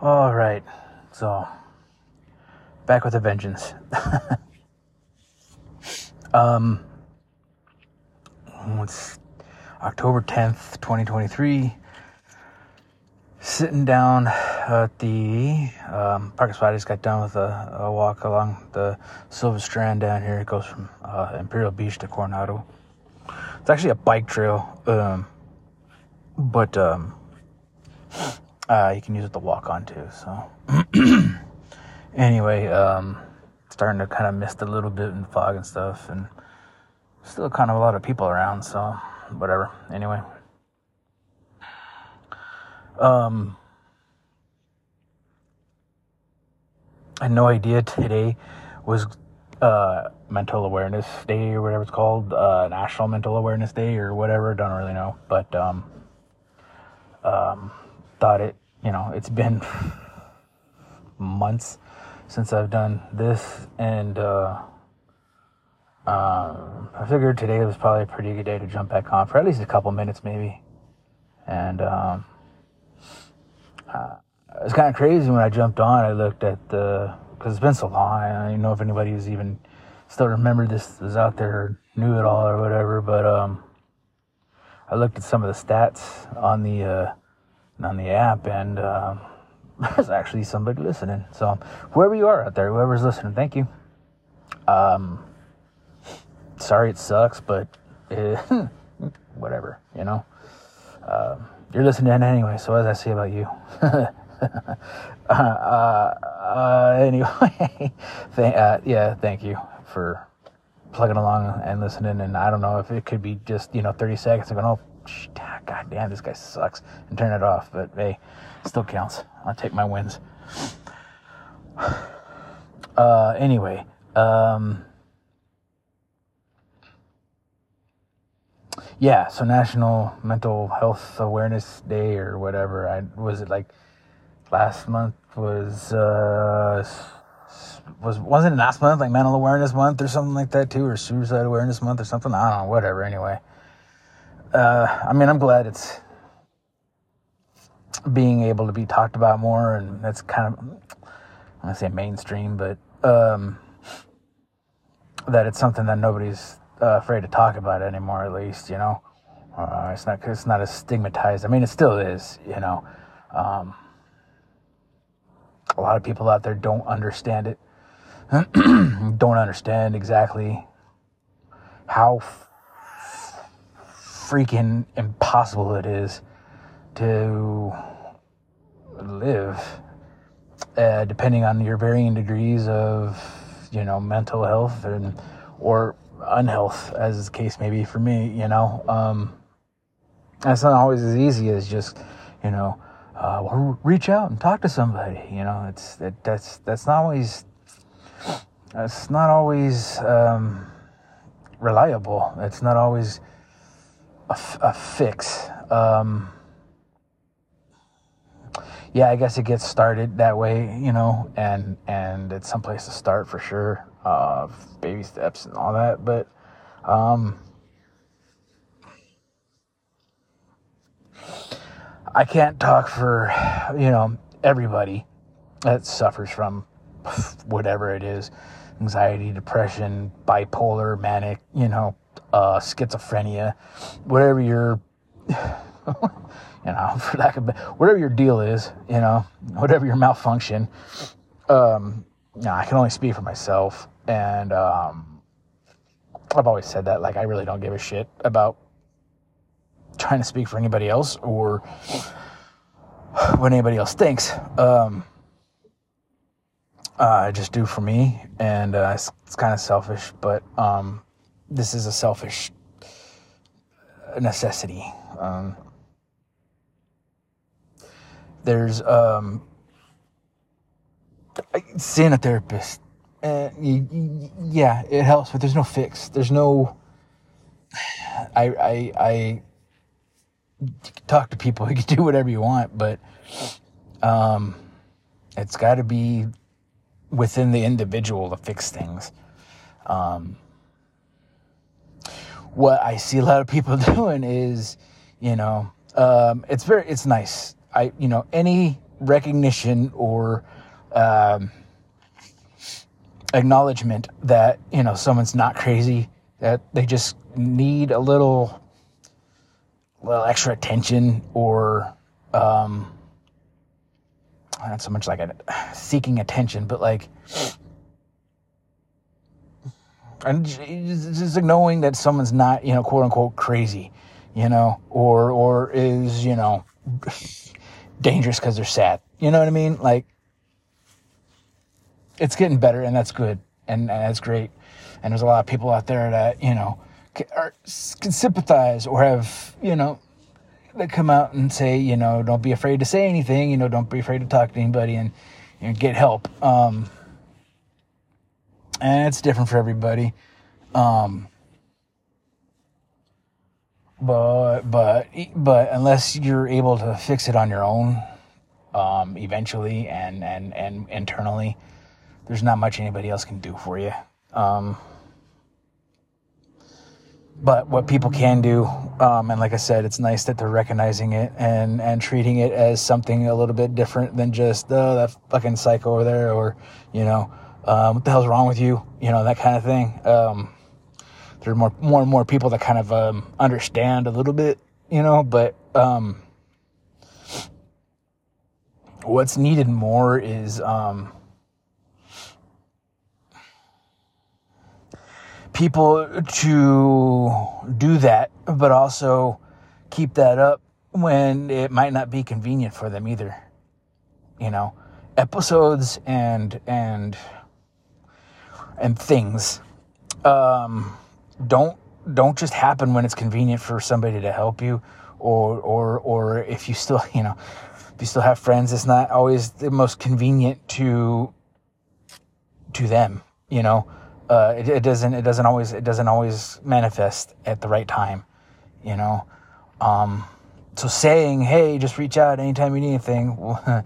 All right, so back with a vengeance. um, it's October 10th, 2023. Sitting down at the um, parking spot. I just got done with a, a, walk along the Silver Strand down here. It goes from uh, Imperial Beach to Coronado. It's actually a bike trail, um, but um, uh, you can use it to walk on too. So, anyway, um, starting to kind of mist a little bit in fog and stuff, and still kind of a lot of people around. So, whatever. Anyway, um, I had no idea today was uh, Mental Awareness Day or whatever it's called, uh, National Mental Awareness Day or whatever. Don't really know, but um, um, thought it. You know, it's been months since I've done this, and uh, um, I figured today was probably a pretty good day to jump back on for at least a couple minutes, maybe. And um, uh, it was kind of crazy when I jumped on. I looked at the because it's been so long. I don't know if anybody was even still remembered this was out there, or knew it all, or whatever. But um, I looked at some of the stats on the uh, on the app, and um, there's actually somebody listening. So whoever you are out there, whoever's listening, thank you. Um, sorry it sucks, but uh, whatever, you know. Um, you're listening in anyway, so what does that say about you? uh, uh, anyway, th- uh, yeah, thank you for plugging along and listening. And I don't know if it could be just, you know, 30 seconds and going, oh, god damn, this guy sucks, and turn it off. But hey, still counts. I'll take my wins. Uh, anyway, um, yeah, so National Mental Health Awareness Day or whatever. I was it like last month was uh was wasn't last month like Mental Awareness Month or something like that too, or Suicide Awareness Month or something. I don't know, whatever. Anyway, uh, I mean, I'm glad it's being able to be talked about more, and that's kind of I want to say mainstream, but um, that it's something that nobody's uh, afraid to talk about anymore. At least, you know, uh, it's not it's not as stigmatized. I mean, it still is. You know, um, a lot of people out there don't understand it. don't understand exactly how freaking impossible it is to live, uh, depending on your varying degrees of, you know, mental health and or unhealth, as the case may be for me, you know. Um, that's not always as easy as just, you know, uh, reach out and talk to somebody. You know, it's it, that's that's not always that's not always um, reliable. It's not always a, f- a fix. Um, yeah, I guess it gets started that way, you know, and and it's someplace to start for sure uh, baby steps and all that. But um, I can't talk for you know everybody that suffers from whatever it is anxiety, depression, bipolar, manic, you know, uh, schizophrenia, whatever your, you know, for lack of, whatever your deal is, you know, whatever your malfunction. Um, you I can only speak for myself, and um, I've always said that. Like, I really don't give a shit about trying to speak for anybody else or what anybody else thinks. Um, uh, I just do for me, and uh, it's, it's kind of selfish, but um, this is a selfish necessity. Um, there's um, seeing a therapist. Uh, yeah, it helps, but there's no fix. There's no. I I I. talk to people. You can do whatever you want, but um, it's got to be within the individual to fix things. Um, what I see a lot of people doing is, you know, um, it's very, it's nice. I, you know, any recognition or um, acknowledgement that you know someone's not crazy that they just need a little little extra attention or um not so much like a seeking attention but like and just knowing that someone's not you know quote unquote crazy you know or or is you know dangerous because they're sad. You know what i mean? Like it's getting better and that's good and, and that's great. And there's a lot of people out there that you know can, are, can sympathize or have you know that come out and say you know don't be afraid to say anything you know don't be afraid to talk to anybody and you know, get help. Um, and it's different for everybody um, but but but unless you're able to fix it on your own um, eventually and and and internally there's not much anybody else can do for you. Um, but what people can do, um, and like I said, it's nice that they're recognizing it and and treating it as something a little bit different than just oh that fucking psycho over there or you know um, what the hell's wrong with you you know that kind of thing. Um, there are more more and more people that kind of um, understand a little bit you know, but um, what's needed more is um, people to do that, but also keep that up when it might not be convenient for them either. You know, episodes and and and things um, don't don't just happen when it's convenient for somebody to help you, or or or if you still you know if you still have friends, it's not always the most convenient to to them. You know, uh, it, it, doesn't it doesn't always it doesn't always manifest at the right time, you know. Um, so saying, "Hey, just reach out anytime you need anything."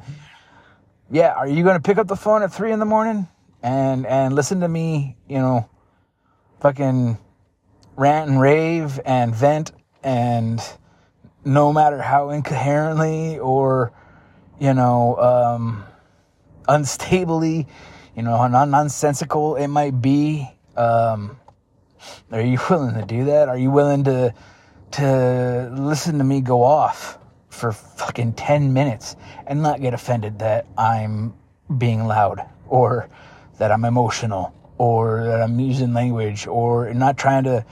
yeah, are you going to pick up the phone at three in the morning and and listen to me? You know, fucking rant and rave and vent and no matter how incoherently or you know um, unstably you know, how nonsensical it might be. Um, are you willing to do that? Are you willing to to listen to me go off for fucking 10 minutes and not get offended that I'm being loud or that I'm emotional or that I'm using language or not trying to,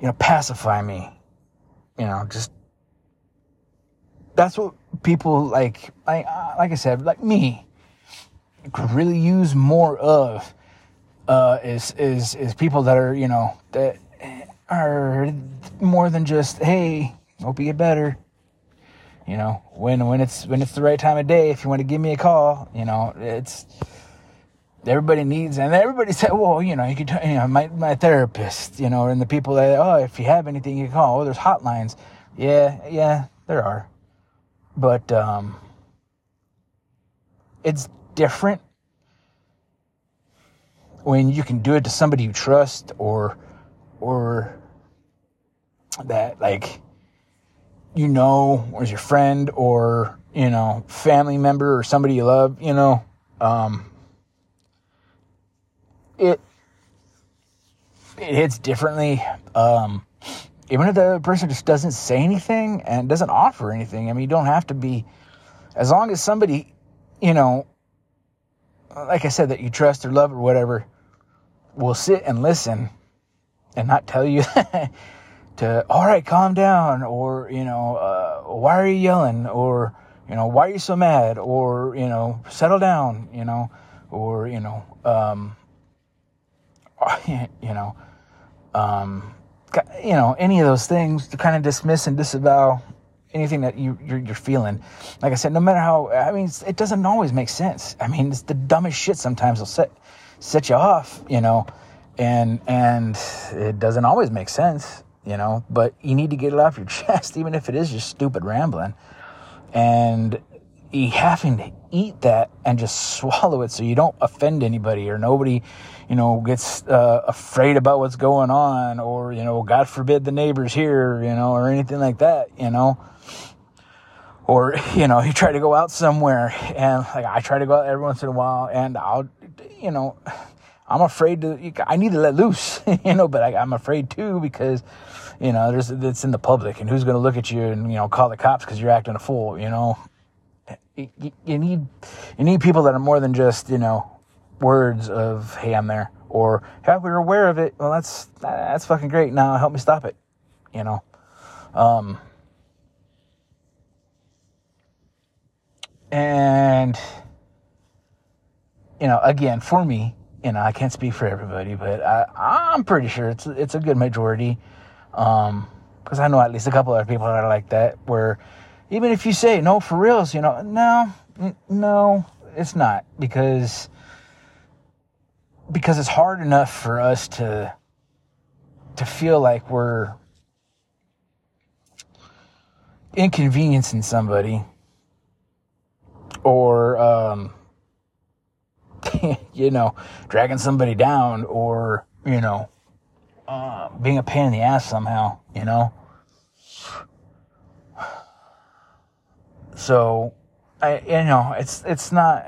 you know, pacify me. You know, just that's what people like. I like I said, like me could really use more of uh, is is is people that are you know that are more than just hey hope you get better you know when when it's when it's the right time of day if you want to give me a call you know it's everybody needs and everybody said well you know you could you know my my therapist you know and the people that oh if you have anything you call. Oh there's hotlines. Yeah yeah there are. But um it's different when you can do it to somebody you trust or or that like you know or is your friend or you know family member or somebody you love you know um, it it hits differently um, even if the person just doesn't say anything and doesn't offer anything. I mean you don't have to be as long as somebody you know like I said, that you trust or love or whatever, will sit and listen and not tell you to, all right, calm down, or, you know, uh, why are you yelling, or, you know, why are you so mad, or, you know, settle down, you know, or, you know, um, you know, um, you know, any of those things to kind of dismiss and disavow anything that you you're, you're, feeling. Like I said, no matter how I mean, it doesn't always make sense. I mean, it's the dumbest shit. Sometimes will set set you off, you know, and and it doesn't always make sense, you know. But you need to get it off your chest, even if it is just stupid rambling, and having to eat that and just swallow it so you don't offend anybody or nobody you know gets uh, afraid about what's going on or you know god forbid the neighbors here you know or anything like that you know or you know, you try to go out somewhere, and like I try to go out every once in a while, and I'll, you know, I'm afraid to. I need to let loose, you know, but I, I'm afraid too because, you know, there's it's in the public, and who's going to look at you and you know call the cops because you're acting a fool, you know. You, you need you need people that are more than just you know words of hey I'm there or hey we're aware of it. Well, that's that's fucking great. Now help me stop it, you know. Um, and you know, again, for me, you know, I can't speak for everybody, but I, I'm pretty sure it's it's a good majority. Um, because I know at least a couple other people that are like that. Where even if you say no for reals, you know, no, no, it's not because because it's hard enough for us to to feel like we're inconveniencing somebody or um, you know dragging somebody down or you know uh, being a pain in the ass somehow you know so i you know it's it's not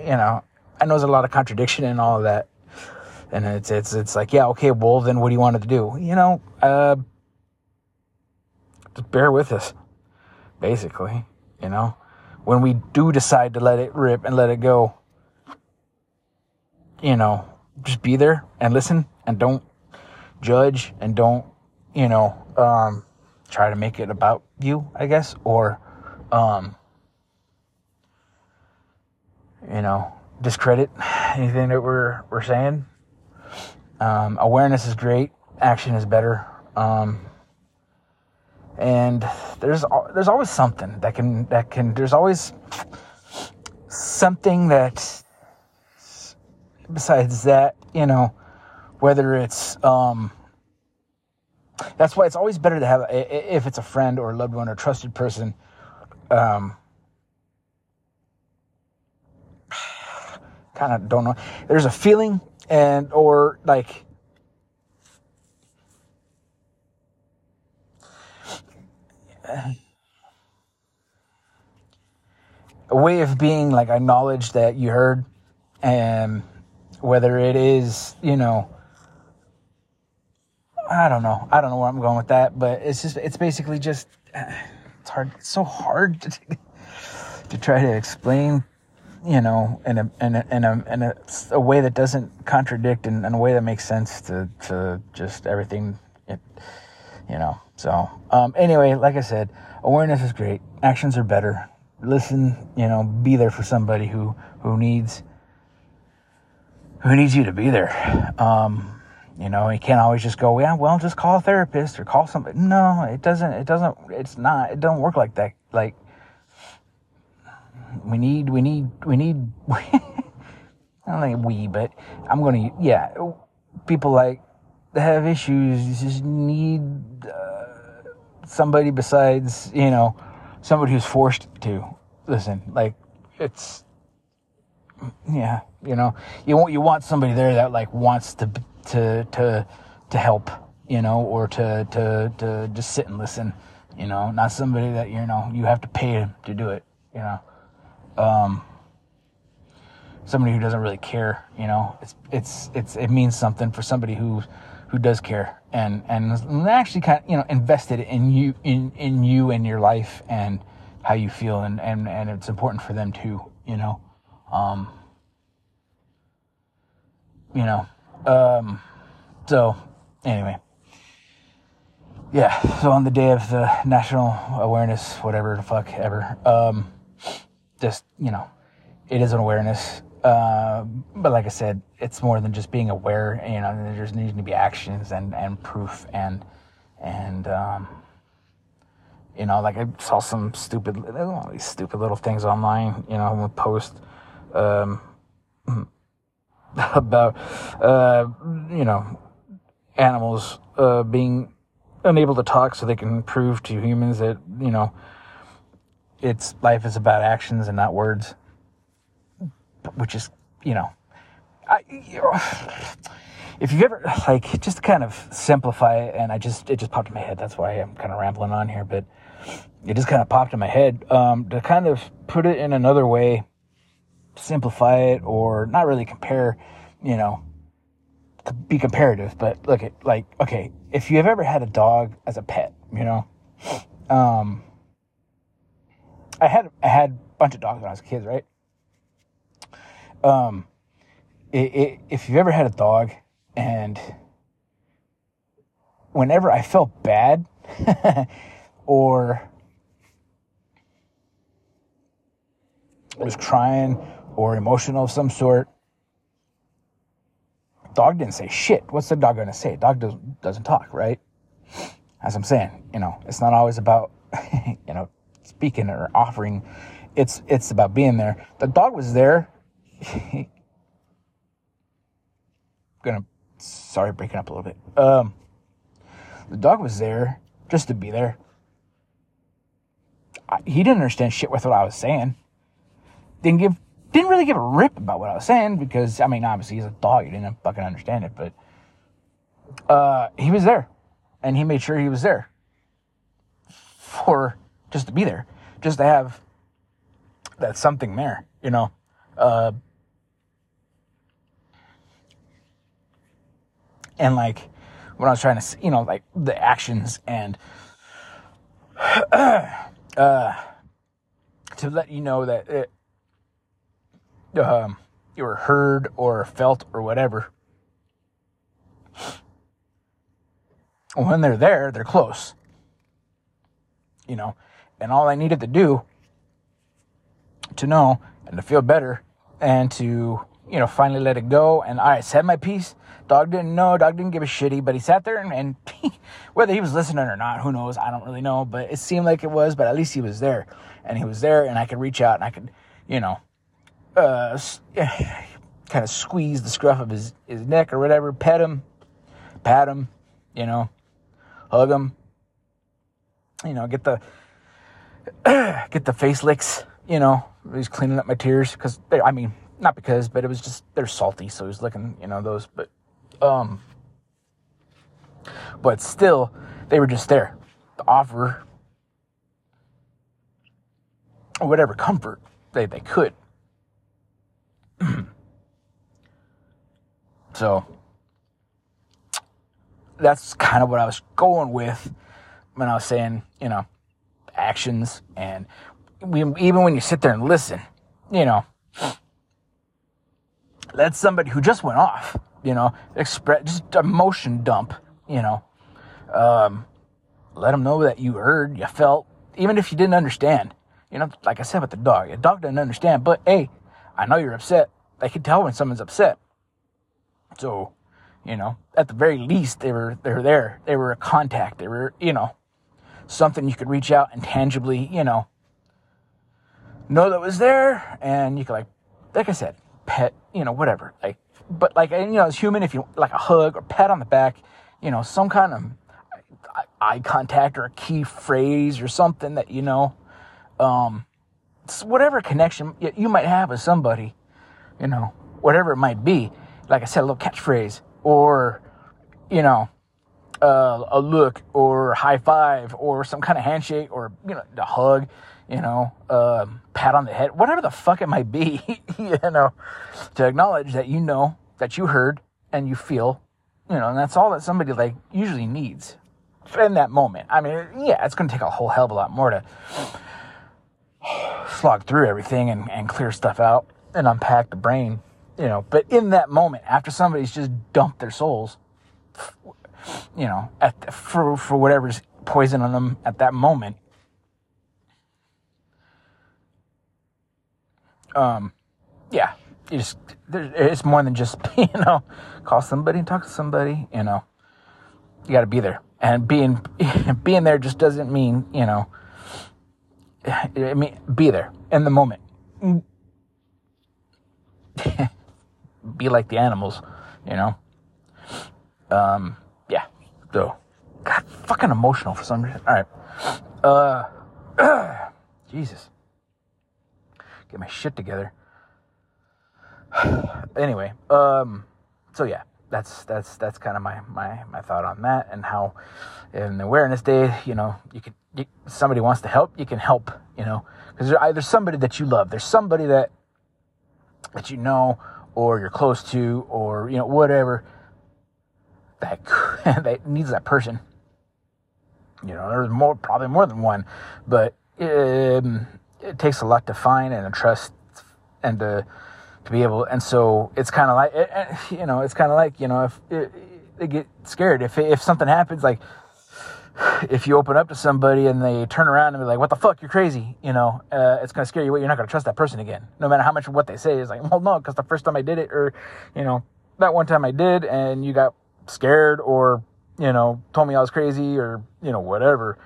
you know i know there's a lot of contradiction in all of that. And it's it's it's like yeah okay well then what do you want to do? You know uh just bear with us basically you know? When we do decide to let it rip and let it go, you know, just be there and listen and don't judge and don't, you know, um, try to make it about you, I guess, or, um, you know, discredit anything that we're, we're saying. Um, awareness is great. Action is better. Um, and there's there's always something that can that can there's always something that besides that you know whether it's um that's why it's always better to have if it's a friend or a loved one or a trusted person um kind of don't know. There's a feeling and or like a way of being like acknowledge that you heard and whether it is you know i don't know. I don't know where i'm going with that but it's just it's basically just it's hard it's so hard to, to try to explain you know in a in a in a, in a, a way that doesn't contradict and in a way that makes sense to to just everything it, you know so um anyway like i said awareness is great actions are better listen, you know, be there for somebody who who needs who needs you to be there. Um, you know, you can't always just go, yeah, well, just call a therapist or call somebody. No, it doesn't. It doesn't. It's not. It doesn't work like that. Like we need, we need, we need. I don't think we, but I'm gonna. Yeah, people like that have issues just need uh, somebody besides, you know somebody who's forced to listen. Like it's yeah, you know, you want you want somebody there that like wants to to to to help, you know, or to to to just sit and listen, you know, not somebody that you know you have to pay to do it, you know. Um, somebody who doesn't really care, you know. It's it's it's it means something for somebody who who does care and and actually kind of you know invested in you in in you and your life and how you feel and and and it's important for them too you know um you know um so anyway yeah so on the day of the national awareness whatever the fuck ever um just you know it is an awareness uh, but like I said, it's more than just being aware. You know, there's needing to be actions and, and proof and and um, you know, like I saw some stupid, these stupid little things online. You know, post um, about uh, you know animals uh, being unable to talk, so they can prove to humans that you know it's life is about actions and not words which is, you know, I, if you ever like just to kind of simplify it, and I just it just popped in my head. That's why I'm kind of rambling on here, but it just kind of popped in my head um, to kind of put it in another way, simplify it, or not really compare. You know, be comparative, but look at like okay, if you have ever had a dog as a pet, you know, um, I had I had a bunch of dogs when I was a kid, right? Um, it, it, if you've ever had a dog and whenever I felt bad or was crying or emotional of some sort, dog didn't say shit. What's the dog to say? Dog doesn't, doesn't talk, right? As I'm saying, you know, it's not always about, you know, speaking or offering. It's, it's about being there. The dog was there. gonna, sorry, breaking up a little bit. Um, the dog was there just to be there. I, he didn't understand shit with what I was saying. Didn't give, didn't really give a rip about what I was saying because, I mean, obviously he's a dog. He didn't fucking understand it, but, uh, he was there and he made sure he was there for just to be there, just to have that something there, you know. Uh, and like when I was trying to, you know, like the actions and uh, to let you know that it, um, you were heard or felt or whatever. When they're there, they're close. You know, and all I needed to do to know and to feel better and to, you know, finally let it go and I said my piece Dog didn't know. Dog didn't give a shitty, but he sat there and, and whether he was listening or not, who knows? I don't really know, but it seemed like it was. But at least he was there, and he was there, and I could reach out and I could, you know, uh, kind of squeeze the scruff of his his neck or whatever, pet him, pat him, you know, hug him, you know, get the get the face licks, you know. He's cleaning up my tears because I mean, not because, but it was just they're salty, so he's licking, you know, those, but um, but still, they were just there to offer whatever comfort they, they could. so that's kind of what I was going with when I was saying, you know, actions and we, even when you sit there and listen, you know, let somebody who just went off you know, express just emotion dump, you know. Um, let them know that you heard, you felt, even if you didn't understand. You know, like I said with the dog, a dog doesn't understand, but hey, I know you're upset. They can tell when someone's upset. So, you know, at the very least, they were they were there. They were a contact. They were, you know, something you could reach out and tangibly, you know, know that was there, and you could like, like I said, pet, you know, whatever, like but like you know, as human, if you like a hug or pat on the back, you know, some kind of eye contact or a key phrase or something that you know, um, whatever connection you might have with somebody, you know, whatever it might be. Like I said, a little catchphrase or you know, uh, a look or high five or some kind of handshake or you know, a hug you know, um, pat on the head, whatever the fuck it might be, you know, to acknowledge that you know that you heard and you feel, you know, and that's all that somebody like usually needs in that moment. I mean, yeah, it's going to take a whole hell of a lot more to slog through everything and, and clear stuff out and unpack the brain, you know, but in that moment, after somebody's just dumped their souls, you know, at, for, for whatever's poison on them at that moment, um, yeah, you just it's more than just you know call somebody and talk to somebody. You know, you got to be there, and being being there just doesn't mean you know. I mean, be there in the moment. be like the animals, you know. Um, yeah. So, God, fucking emotional for some reason. All right. Uh, Jesus get my shit together. anyway, um, so yeah, that's that's that's kind of my my my thought on that and how in awareness day you know you can you, somebody wants to help you can help you know? Because there's either somebody that you love. There's somebody that that you know or you're close to or you know whatever that that needs that person. You know there's more probably more than one but um, it takes a lot to find and to trust and to to be able and so it's kind of like it, eh, eh, you know it's kind of like you know if it, they get scared. If if something happens like if you open up to somebody and they turn around and be like what the fuck you're crazy you know uh, it's to scare you what you're not to trust that person again no matter how much what they say is like well no because the first time i did it or you know that one time i did and you got scared or you know told me i was crazy or you know whatever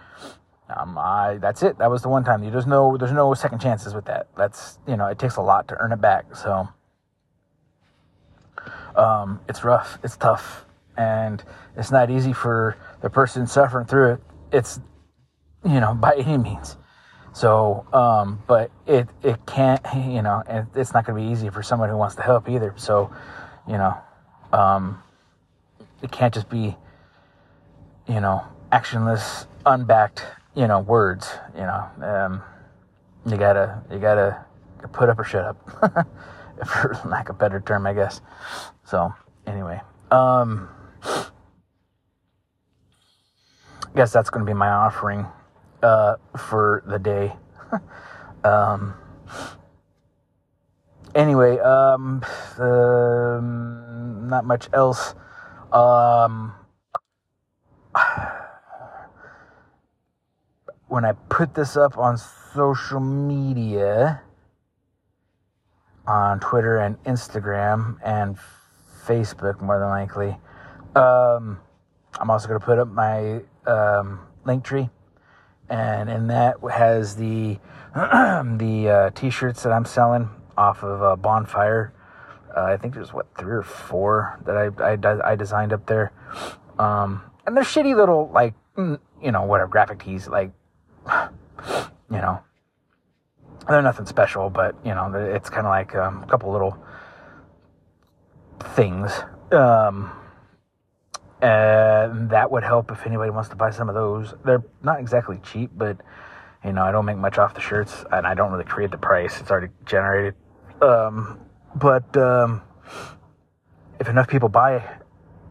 um, I that's it. That was the one time. There's no there's no second chances with that. That's you know it takes a lot to earn it back. So um, it's rough. It's tough, and it's not easy for the person suffering through it. It's you know by any means. So, um, but it it can't you know, and it's not going to be easy for someone who wants to help either. So, you know, um, it can't just be you know actionless, unbacked you know, words, you know, um, you gotta, you gotta put up or shut up, for lack of a better term, I guess. So, anyway, um, Guess that's going to be my offering, uh, for the day. um, anyway, um, um, not much else. Um, when I put this up on social media, on Twitter and Instagram and Facebook, more than likely, um, I'm also going to put up my um, link tree, and in that has the the uh, t-shirts that I'm selling off of uh, Bonfire. Uh, I think there's what three or four that I I, I designed up there, um, and they're shitty little like mm, you know whatever graphic tees like you know, they're nothing special, but you know, it's kind of like um, a couple little things. Um, and that would help if anybody wants to buy some of those. They're not exactly cheap, but you know, I don't make much off the shirts, and I don't really create the price; it's already generated. Um, but um, if enough people buy,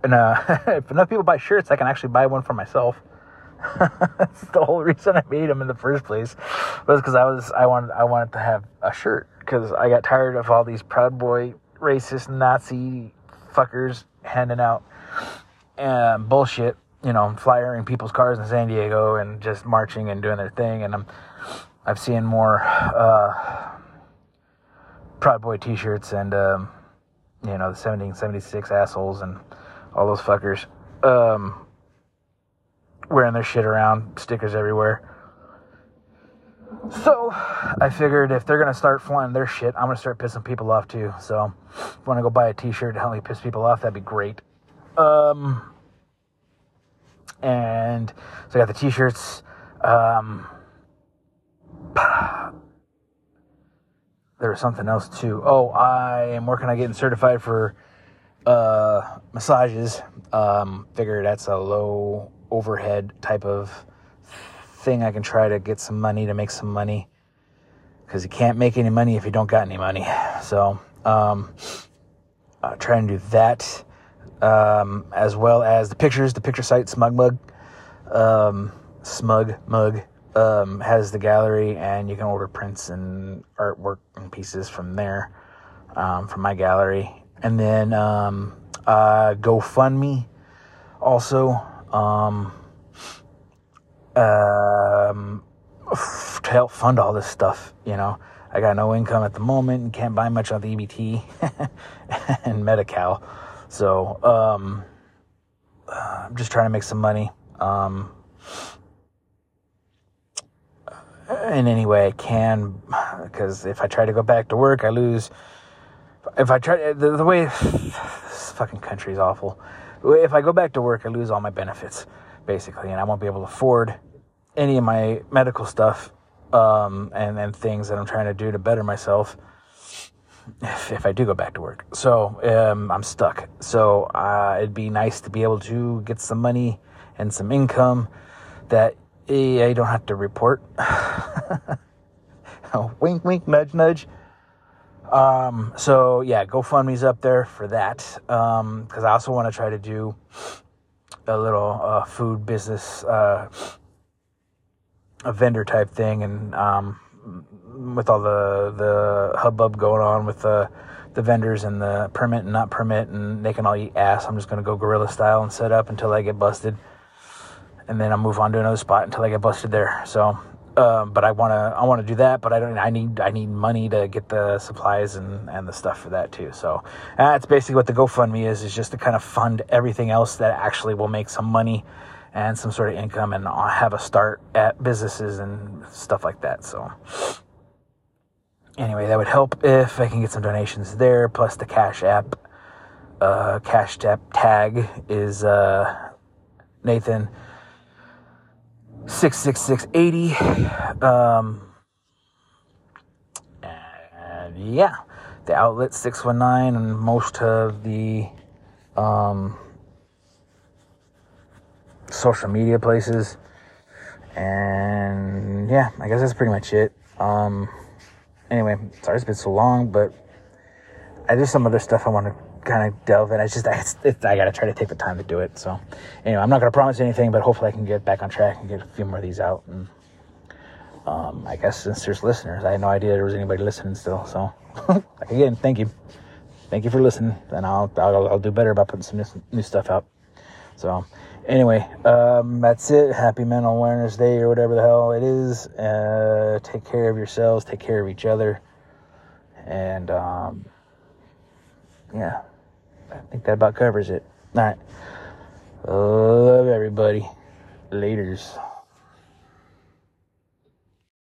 and uh, if enough people buy shirts, I can actually buy one for myself. That's the whole reason I made them in the first place. Was because I was I wanted I wanted to have a shirt because I got tired of all these proud boy racist Nazi fuckers handing out um, bullshit. You know, flying people's cars in San Diego and just marching and doing their thing. And I'm I've seen more uh, proud boy T-shirts and um, you know the 1776 assholes and all those fuckers. Um, wearing their shit around, stickers everywhere. So I figured if they're gonna start flying their shit, I'm gonna start pissing people off too. So if you wanna go buy a t-shirt to help me piss people off, that'd be great. Um and so I got the t-shirts. Um there was something else too. Oh, I am working on getting certified for uh massages. Um figure that's a low overhead type of thing I can try to get some money to make some money because you can't make any money if you don't got any money. So, um, uh, try and do that um, as well as the pictures. The picture site Smug Mug, um, Smug Mug um, has the gallery, and you can order prints and artwork and pieces from there um, from my gallery. And then um, uh, GoFundMe also um, um, to help fund all this stuff. You know, I got no income at the moment and can't buy much on the EBT and Medi-Cal. So, um, I'm just trying to make some money. Um, in any way I can, because if I try to go back to work, I lose. If I try, the, the way this fucking country is awful if I go back to work, I lose all my benefits, basically, and I won't be able to afford any of my medical stuff um, and, and things that I'm trying to do to better myself. If, if I do go back to work. So um, I'm stuck. So uh, it'd be nice to be able to get some money and some income that eh, I don't have to report. oh, wink, wink, nudge, nudge. Um, so yeah, GoFundMe's up there for that. Um, cause I also want to try to do a little, uh, food business, uh, a vendor type thing. And, um, with all the, the hubbub going on with the, the vendors and the permit and not permit and they can all eat ass. I'm just to go guerrilla style and set up until I get busted. And then I'll move on to another spot until I get busted there. So, um, but I want to I want to do that, but I don't. I need I need money to get the supplies and and the stuff for that too. So that's basically what the GoFundMe is. Is just to kind of fund everything else that actually will make some money and some sort of income and have a start at businesses and stuff like that. So anyway, that would help if I can get some donations there. Plus the Cash App, uh, Cash App tag is uh, Nathan 66680. Um, and yeah, the outlet 619 and most of the um, social media places. And yeah, I guess that's pretty much it. Um, anyway, sorry it's been so long, but I there's some other stuff I want to kind of delve in. I just it's, I got to try to take the time to do it. So anyway, I'm not going to promise anything, but hopefully I can get back on track and get a few more of these out. And um, I guess since there's listeners, I had no idea there was anybody listening still. So again, thank you, thank you for listening, and I'll I'll, I'll do better about putting some new, new stuff out. So anyway, um, that's it. Happy Mental Awareness Day or whatever the hell it is. Uh, take care of yourselves. Take care of each other. And um, yeah. I think that about covers it. All right. Love everybody. Laters.